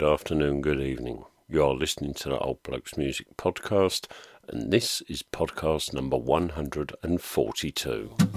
good afternoon, good evening. You are listening to the Old Blokes Music Podcast, and this is podcast number 142.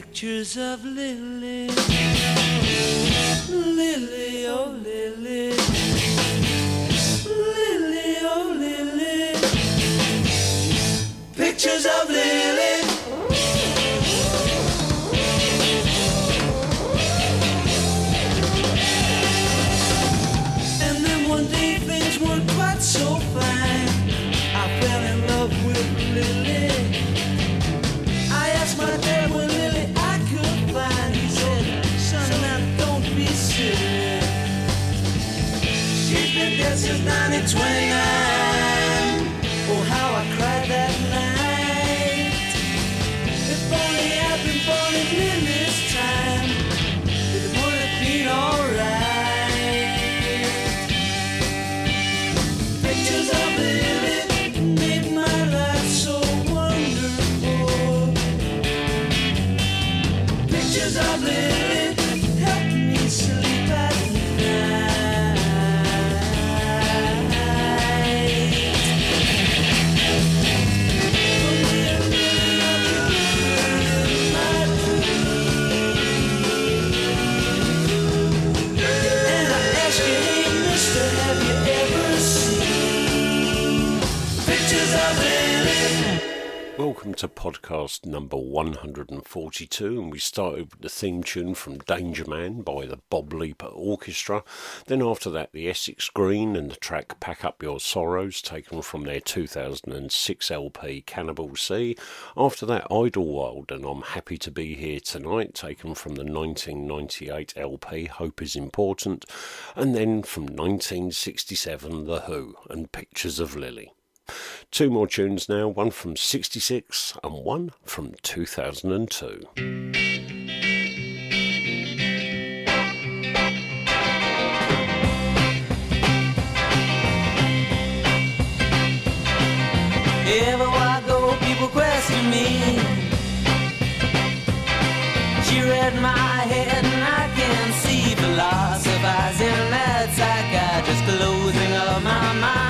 pictures of Lily. Lily, oh Lily. Lily, oh Lily. Pictures of Lily. was 9 and to podcast number 142, and we started with the theme tune from Danger Man by the Bob Leaper Orchestra. Then, after that, the Essex Green and the track Pack Up Your Sorrows, taken from their 2006 LP Cannibal Sea. After that, Idlewild and I'm Happy to Be Here Tonight, taken from the 1998 LP Hope is Important. And then from 1967, The Who and Pictures of Lily. Two more tunes now, one from 66 and one from 2002. I go, people question me. She read my head, and I can see that psychiatrist closing up my mind.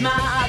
my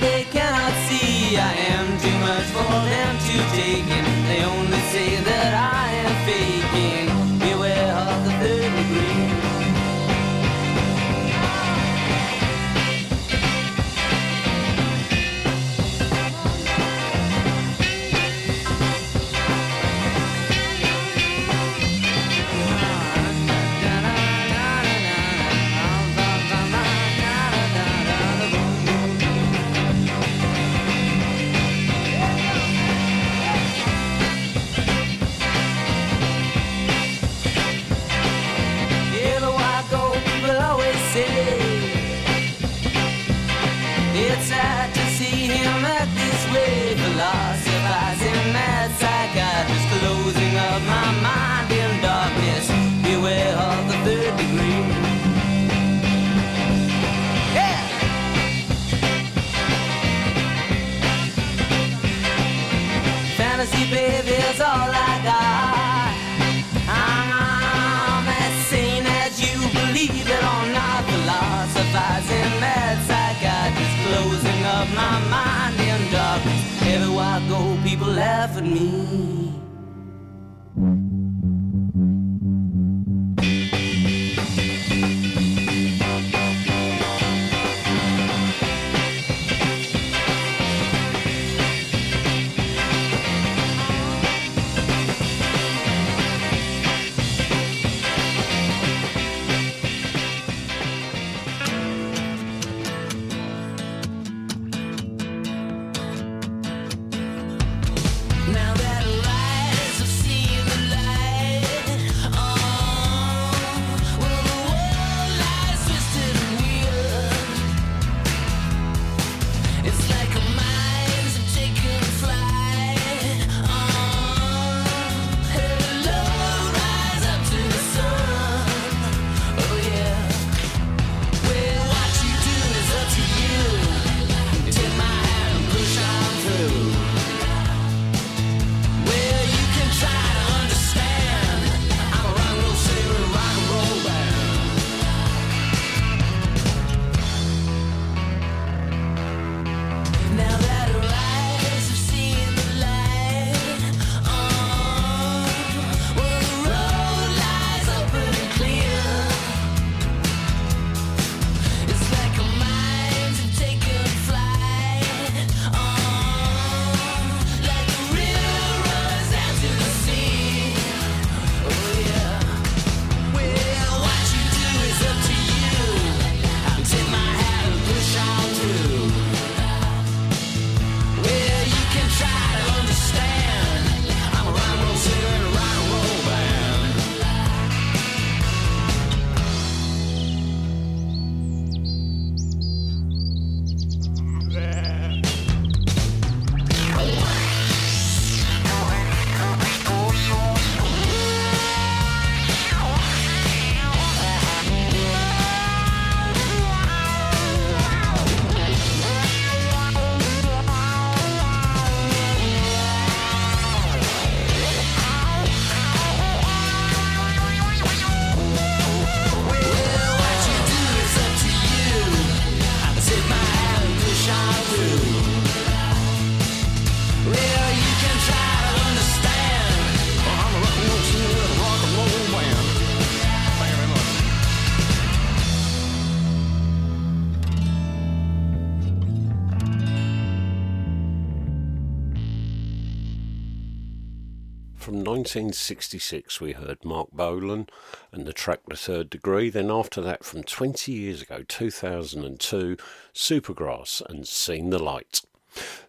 1966, we heard Marc Bolan and the track The Third Degree. Then, after that, from 20 years ago, 2002, Supergrass and Seen the Light.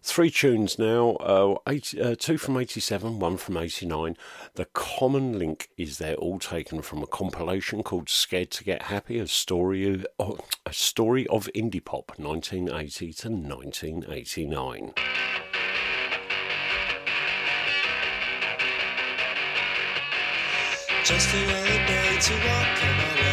Three tunes now, uh, eight, uh, two from 87, one from 89. The common link is they're all taken from a compilation called Scared to Get Happy, a story of, oh, a story of indie pop, 1980 to 1989. Just another day to walk on my way.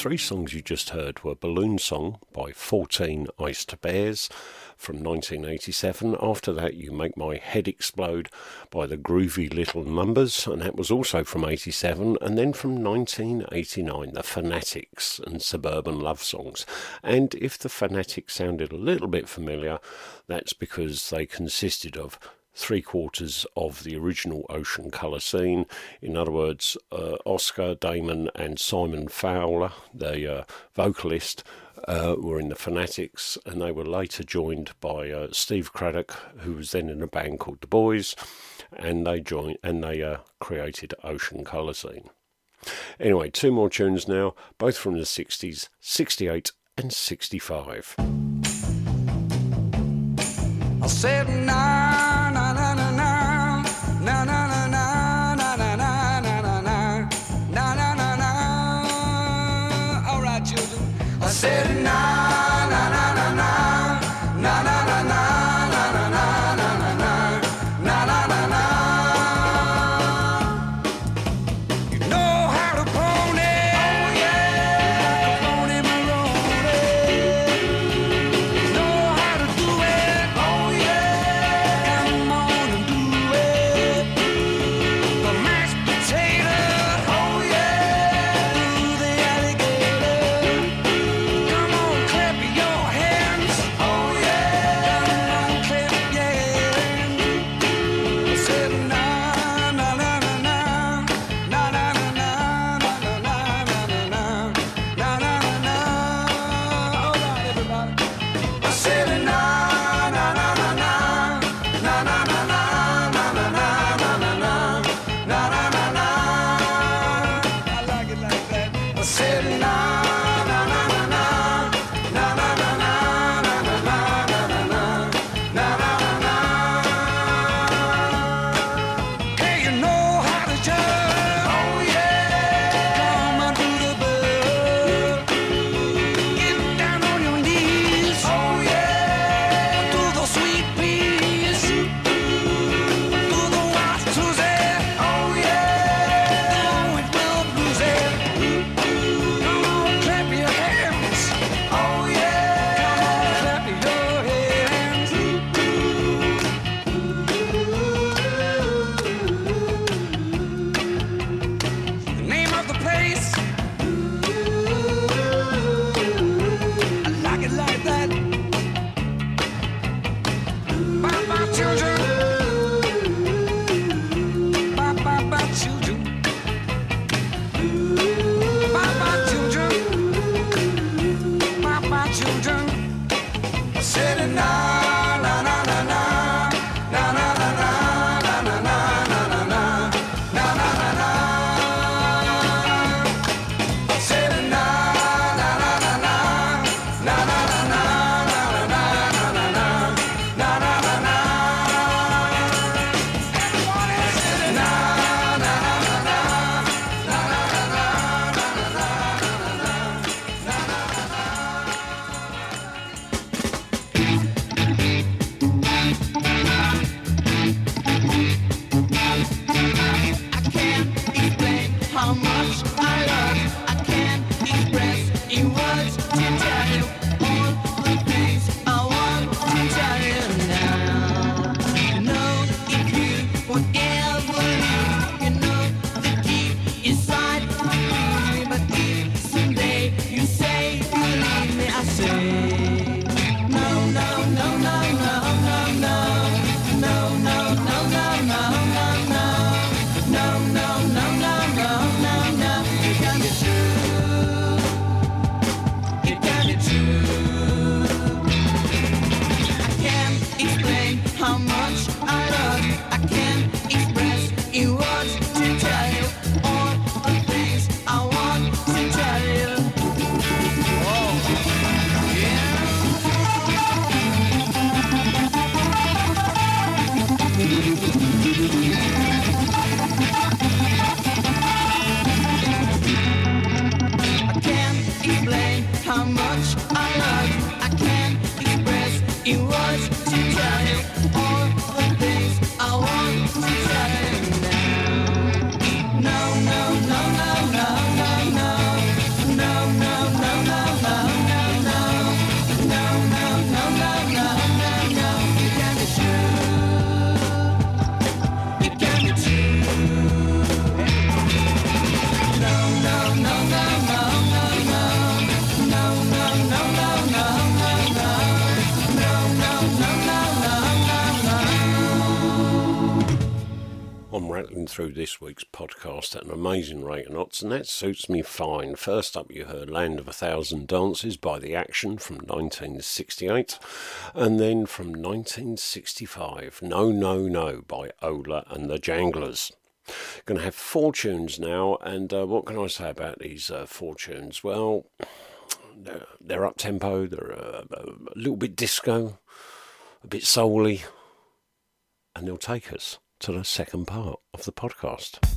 Three songs you just heard were Balloon Song by 14 Iced Bears from 1987. After that, You Make My Head Explode by the Groovy Little Numbers, and that was also from 87. And then from 1989, The Fanatics and Suburban Love Songs. And if The Fanatics sounded a little bit familiar, that's because they consisted of three quarters of the original Ocean Colour scene. In other words, uh, Oscar, Damon, and Simon Fowler, the uh, vocalist, uh, were in the Fanatics, and they were later joined by uh, Steve Cradock, who was then in a band called The Boys, and they joined and they uh, created Ocean Colour scene. Anyway, two more tunes now, both from the 60s, 68 and 65. I said na through this week's podcast at an amazing rate of knots, and that suits me fine. First up, you heard Land of a Thousand Dances by The Action from 1968, and then from 1965, No, No, No by Ola and the Janglers. Going to have four tunes now, and uh, what can I say about these uh, four tunes? Well, they're up tempo, they're uh, a, a little bit disco, a bit souly, and they'll take us to the second part of the podcast.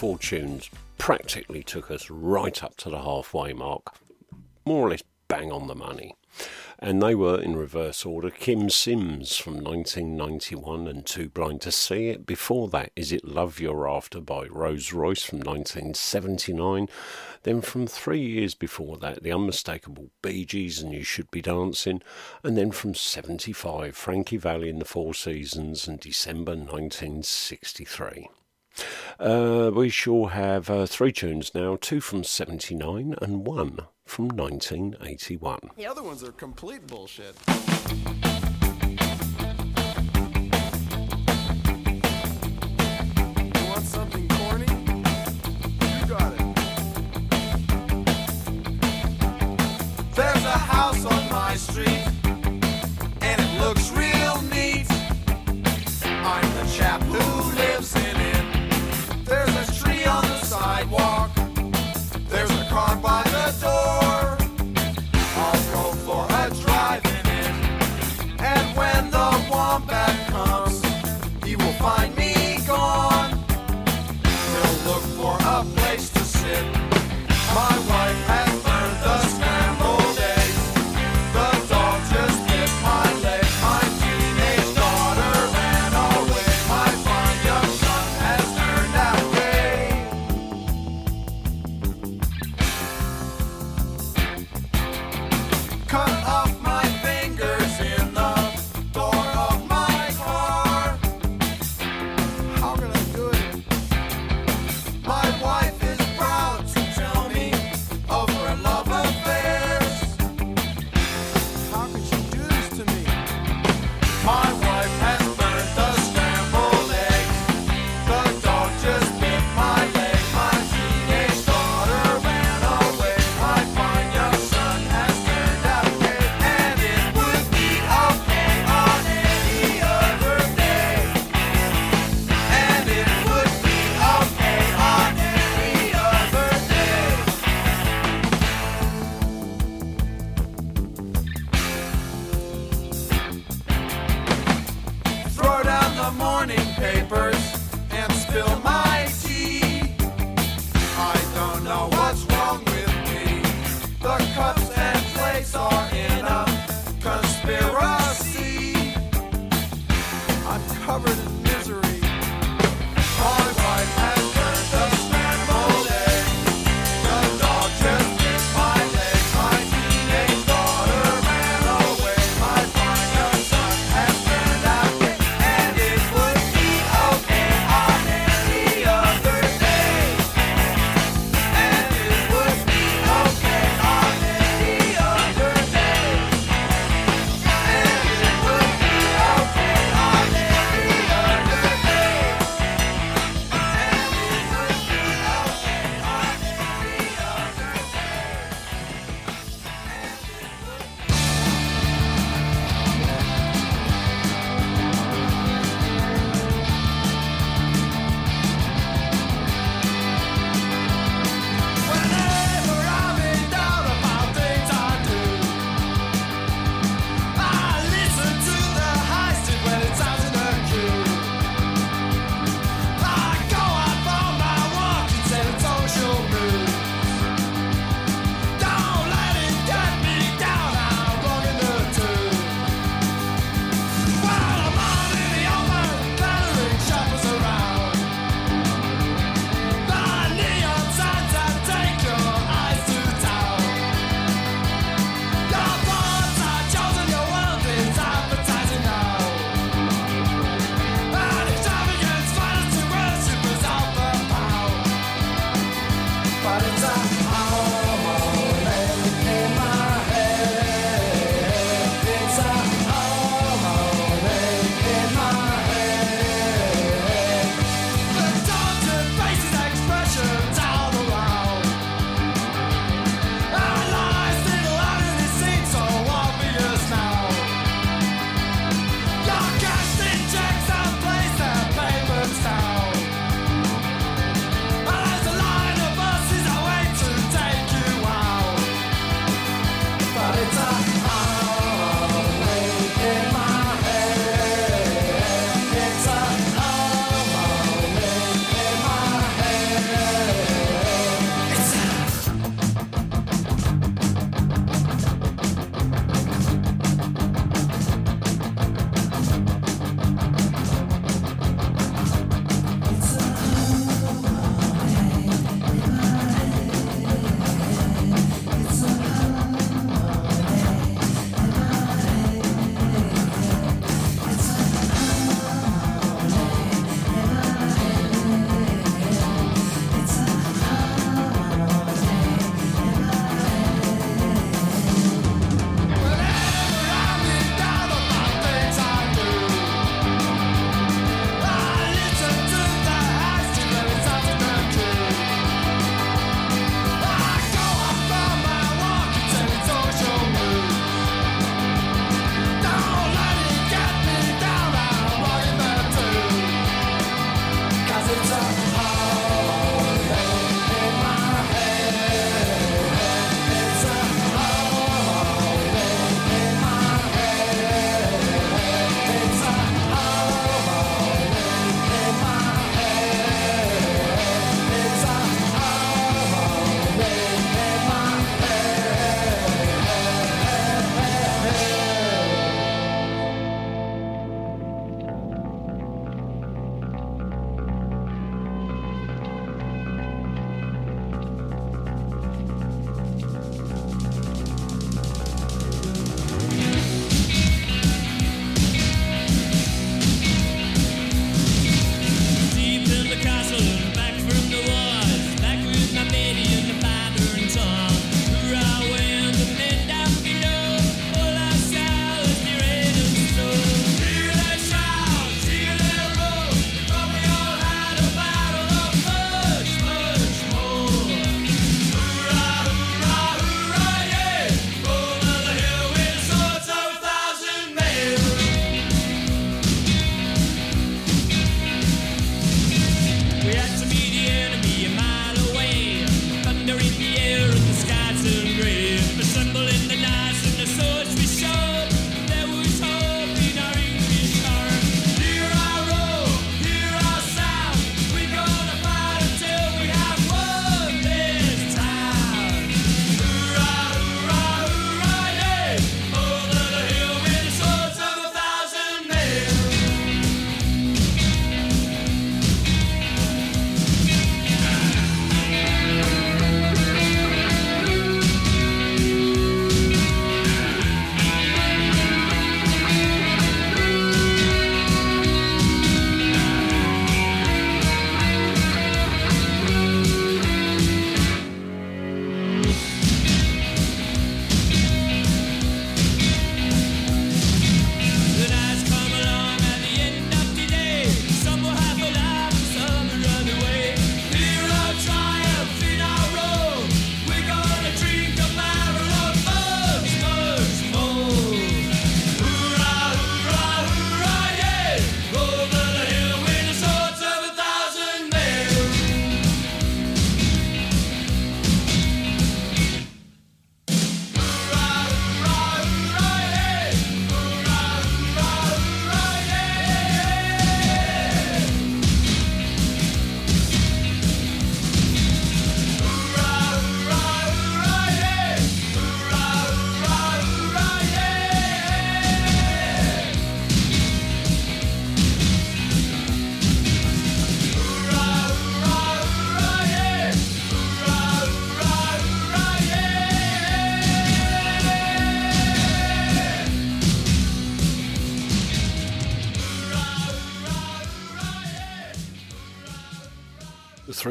four tunes practically took us right up to the halfway mark, more or less bang on the money. And they were in reverse order Kym Sims from 1991 and Too Blind to See It. Before that, Is It Love You're After by Rose Royce from 1979. Then, from three years before that, The Unmistakable Bee Gees and You Should Be Dancing. And then from 75, Frankie Valli in the Four Seasons and December 1963. Uh, we shall have uh, three tunes now two from 79 and one from 1981. The other ones are complete bullshit. Street.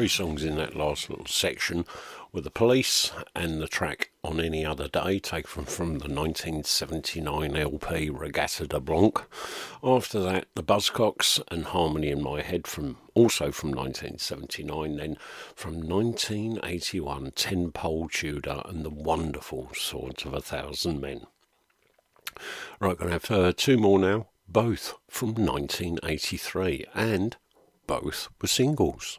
three songs in that last little section were The Police and the track On Any Other Day, taken from, from the 1979 LP Reggatta de Blanc. After that, The Buzzcocks and Harmony in My Head, from also from 1979. Then from 1981, Tenpole Tudor and The Wonderful Swords of a Thousand Men. Right, going to have uh, two more now, both from 1983, and both were singles.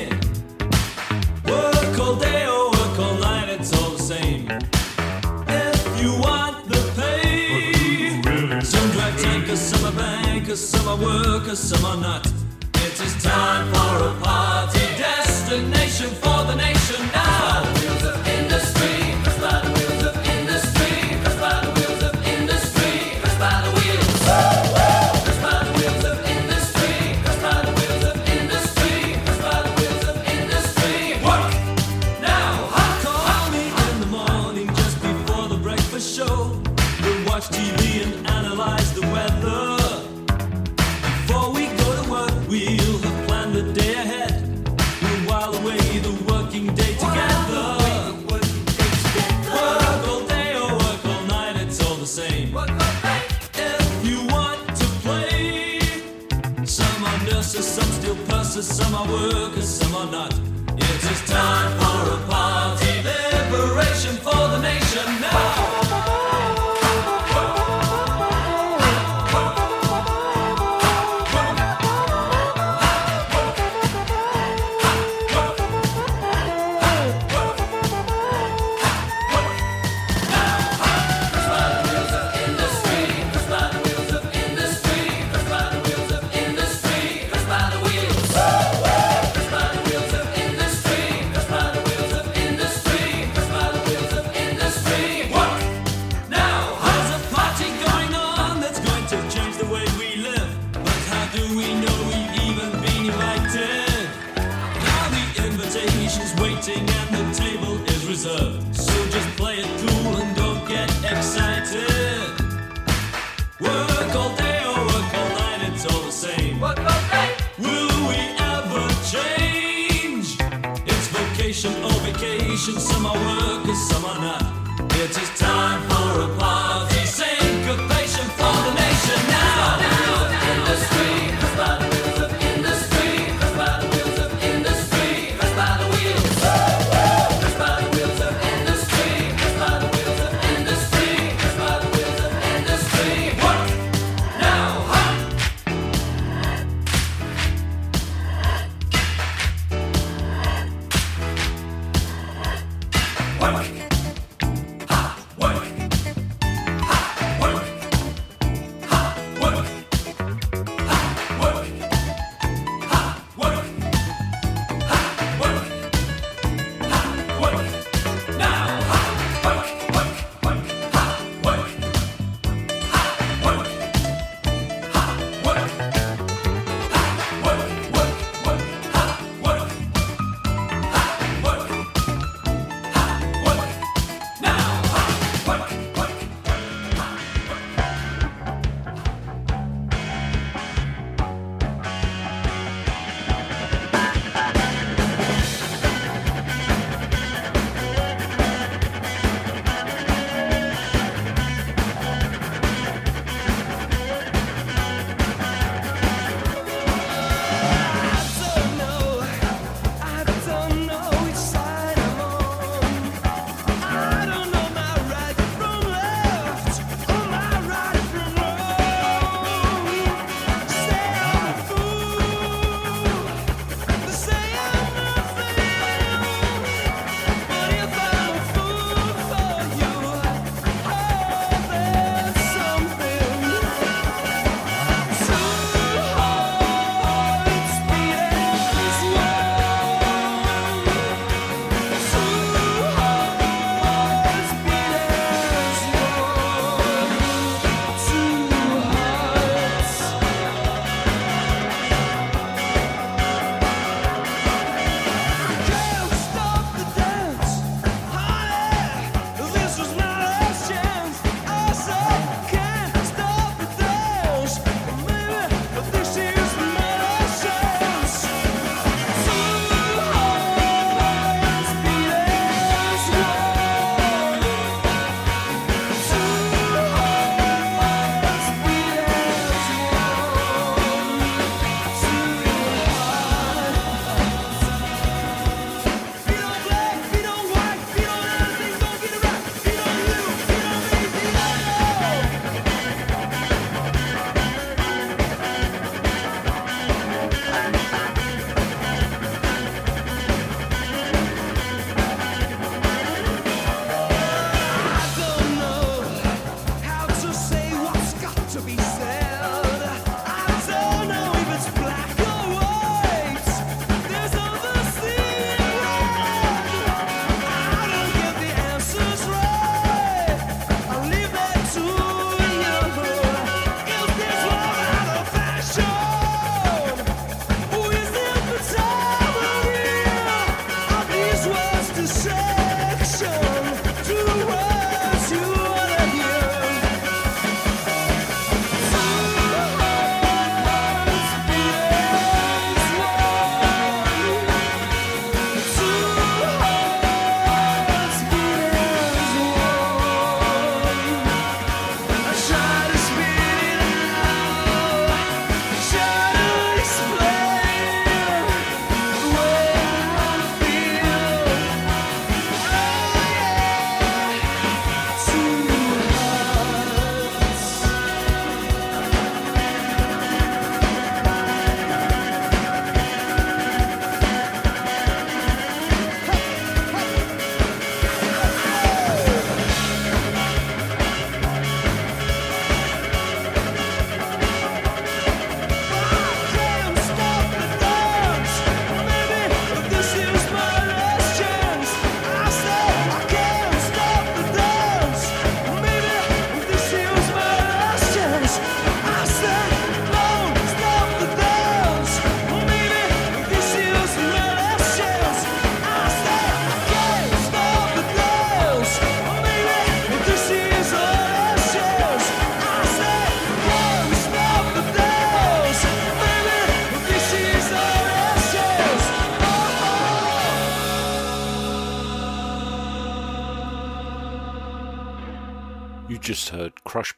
because some are workers, some are not. It is time for a party destination for the nation.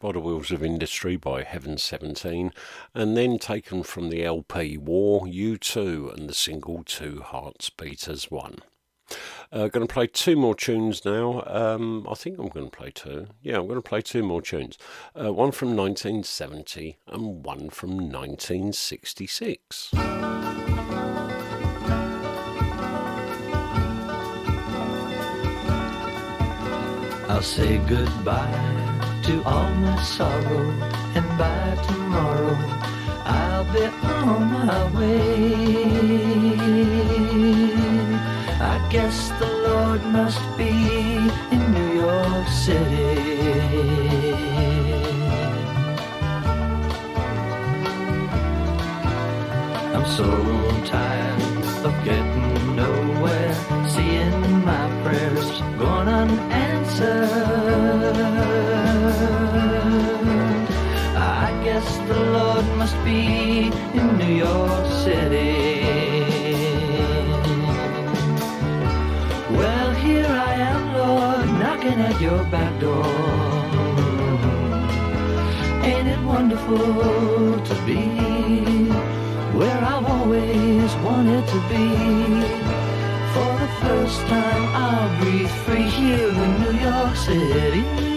By Wheels of Industry by Heaven 17, and then taken from the LP War, U2 and the single Two Hearts Beat as One. Uh, going to play two more tunes now. Um, I think I'm going to play two. Yeah, I'm going to play two more tunes. Uh, one from 1970 and one from 1966. I'll say goodbye to all my sorrow, and by tomorrow I'll be on my way. I guess the Lord must be in New York City. I'm so tired of getting nowhere, seeing my prayers gone unanswered. The Lord must be in New York City. Well, here I am, Lord, knocking at your back door. Ain't it wonderful to be where I've always wanted to be? For the first time, I'll breathe free here in New York City.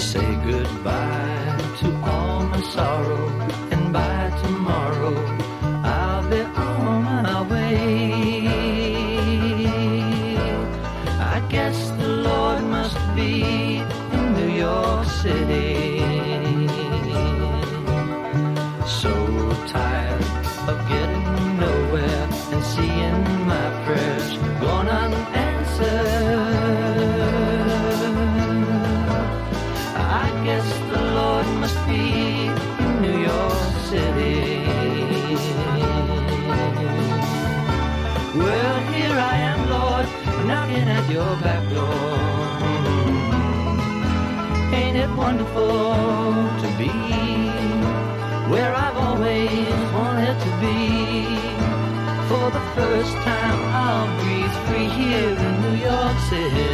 Say goodbye to all my sorrow, to be where I've always wanted to be? For the first time, I'll breathe free here in New York City.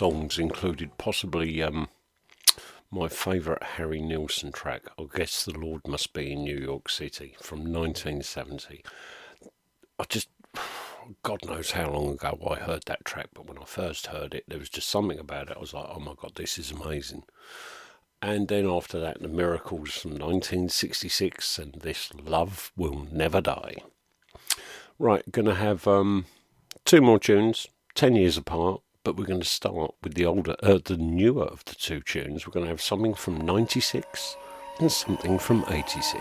Songs included possibly um, my favourite Harry Nilsson track, I Guess the Lord Must Be in New York City from 1970. I just, God knows how long ago I heard that track, but when I first heard it, there was just something about it. I was like, oh my God, this is amazing. And then after that, The Miracles from 1966 and This Love Will Never Die. Right, to have um, two more tunes, 10 years apart, but we're going to start with the older, uh, the newer of the two tunes. We're going to have something from 96 and something from 86.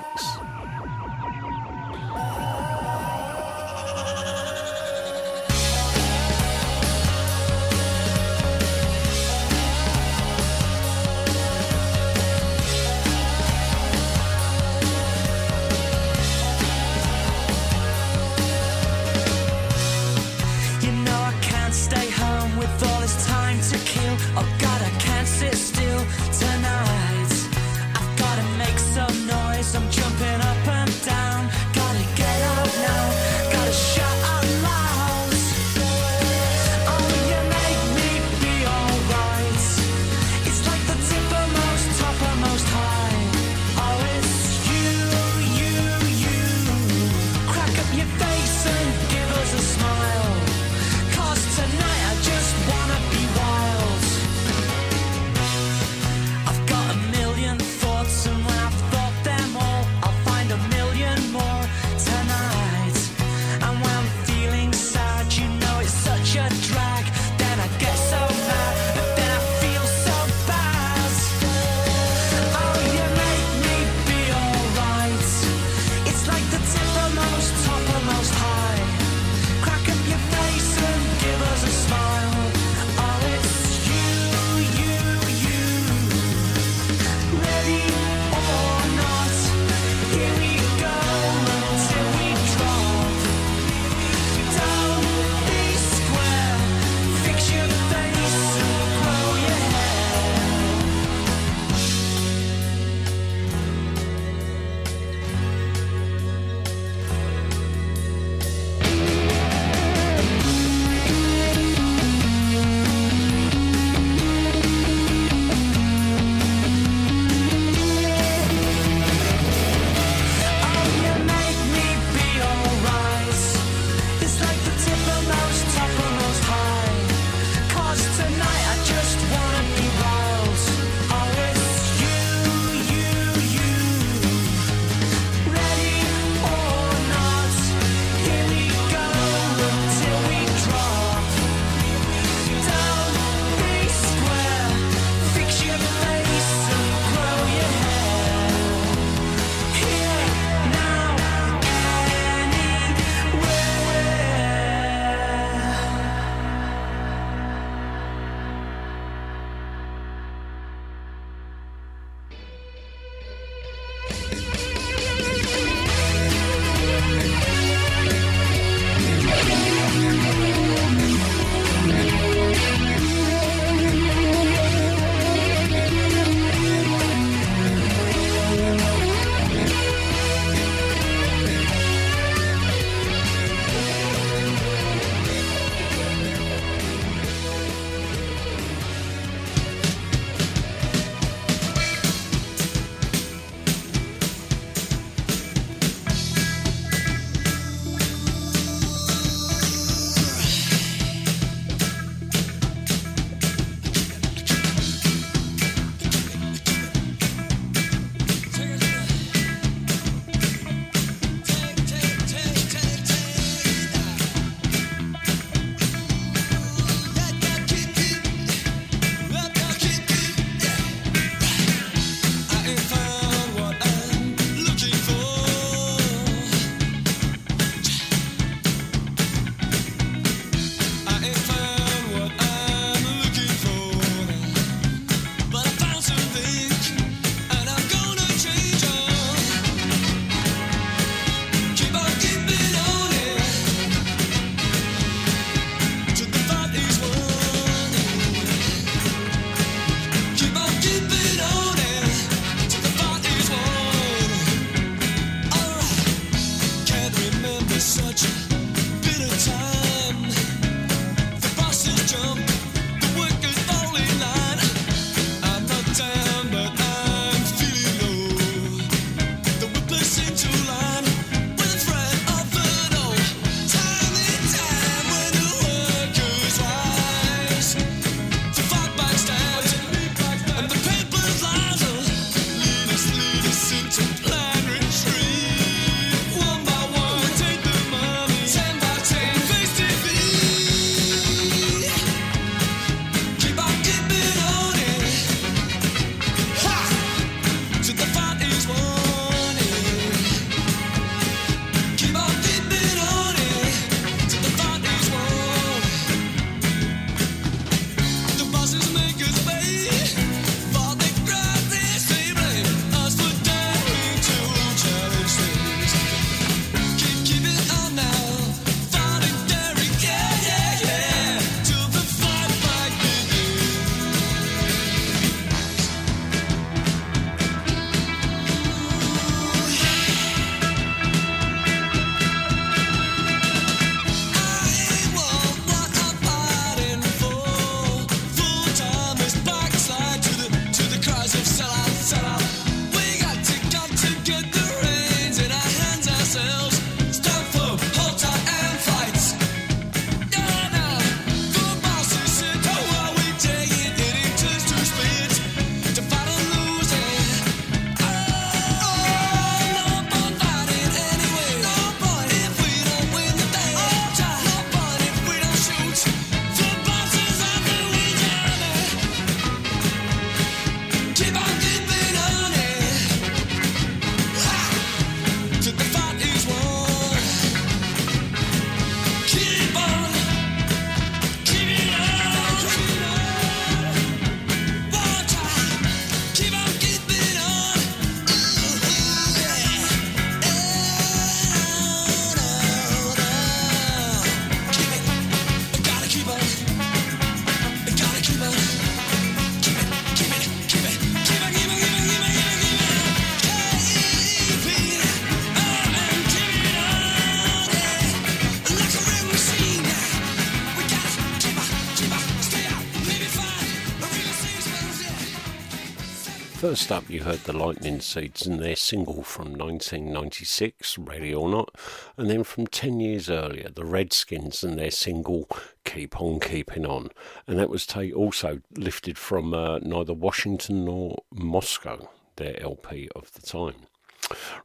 First up, you heard the Lightning Seeds and their single from 1996, Ready or Not, and then from 10 years earlier, the Redskins and their single Keep On Keeping On. And that was also lifted from uh, neither Washington nor Moscow, their LP of the time.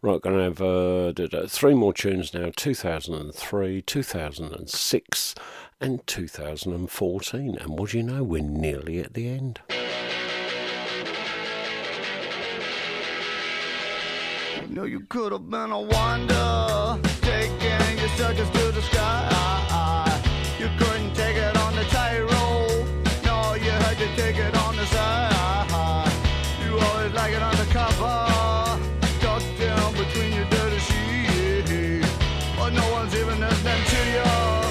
Right, going to have uh, three more tunes now 2003, 2006, and 2014. And what do you know? We're nearly at the end. Know you could have been a wonder, taking your circus to the sky. You couldn't take it on the tightrope, no, you had to take it on the side. You always like it undercover, tucked down between your dirty sheets. But no one's even listening to you.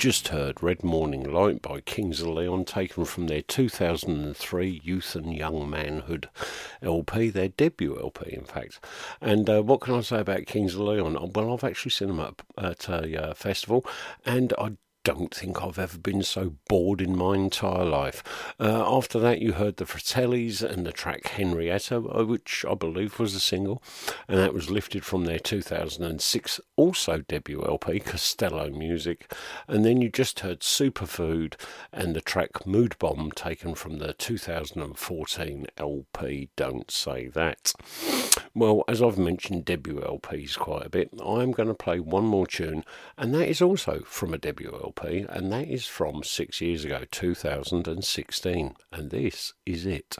Just heard Red Morning Light by Kings of Leon, taken from their 2003 Youth and Young Manhood LP, their debut LP, in fact. And uh, what can I say about Kings of Leon? Well, I've actually seen them at, at a uh, festival, and I don't think I've ever been so bored in my entire life. Uh, after that, you heard the Fratellis and the track Henrietta, uh, which I believe was a single, and that was lifted from their 2006 also debut LP, Costello Music. And then you just heard Superfood and the track Mood Bomb, taken from the 2014 LP Don't Say That. Well, as I've mentioned debut LPs quite a bit, I'm going to play one more tune, and that is also from a debut LP, and that is from six years ago, 2016. And this is it.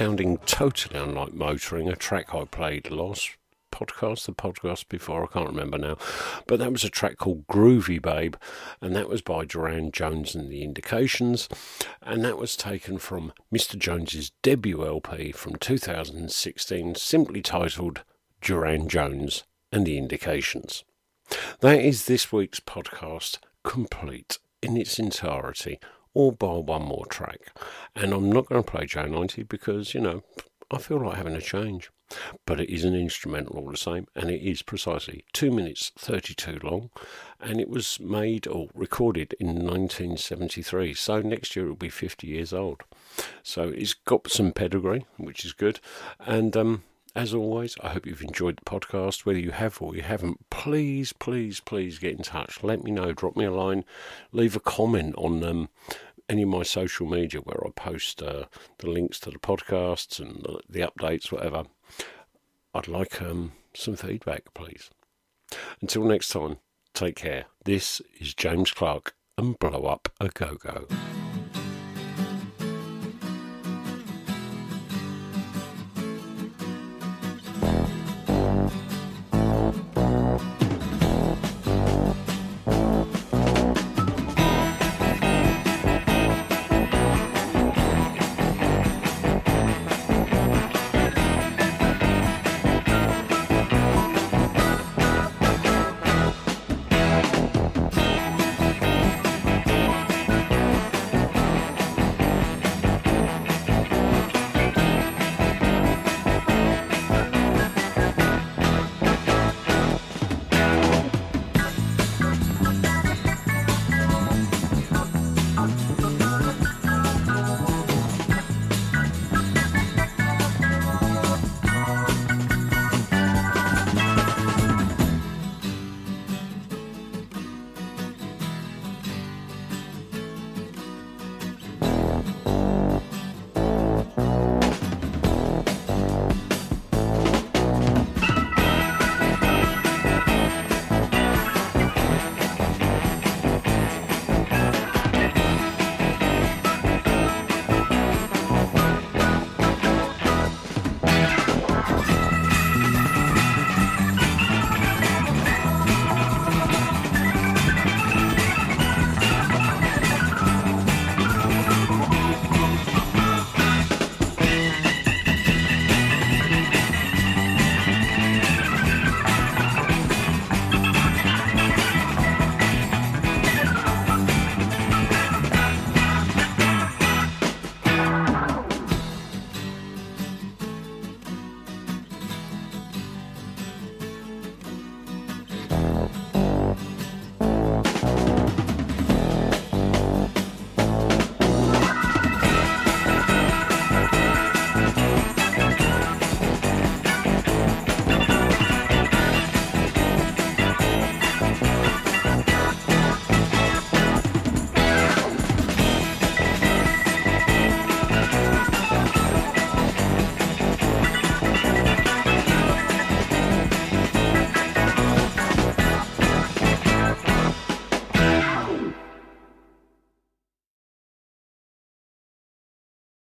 Sounding totally unlike motoring, a track I played last podcast, the podcast before, I can't remember now. But that was a track called Groovy Babe, and that was by Durand Jones and the Indications, and that was taken from Mr. Jones's debut LP from 2016, simply titled Durand Jones and the Indications. That is this week's podcast complete in its entirety, all bar one more track. And I'm not going to play J90 because, you know, I feel like having a change. But it is an instrumental all the same, and it is precisely 2 minutes 32 long, and it was made or recorded in 1973. So next year it will be 50 years old. So it's got some pedigree, which is good. And um, as always, I hope you've enjoyed the podcast. Whether you have or you haven't, please, please, please get in touch. Let me know. Drop me a line. Leave a comment on um, any of my social media where I post uh, the links to the podcasts and the, the updates, whatever. I'd like um, some feedback, please. Until next time, take care. This is James Clarke and Blow Up a Go Go.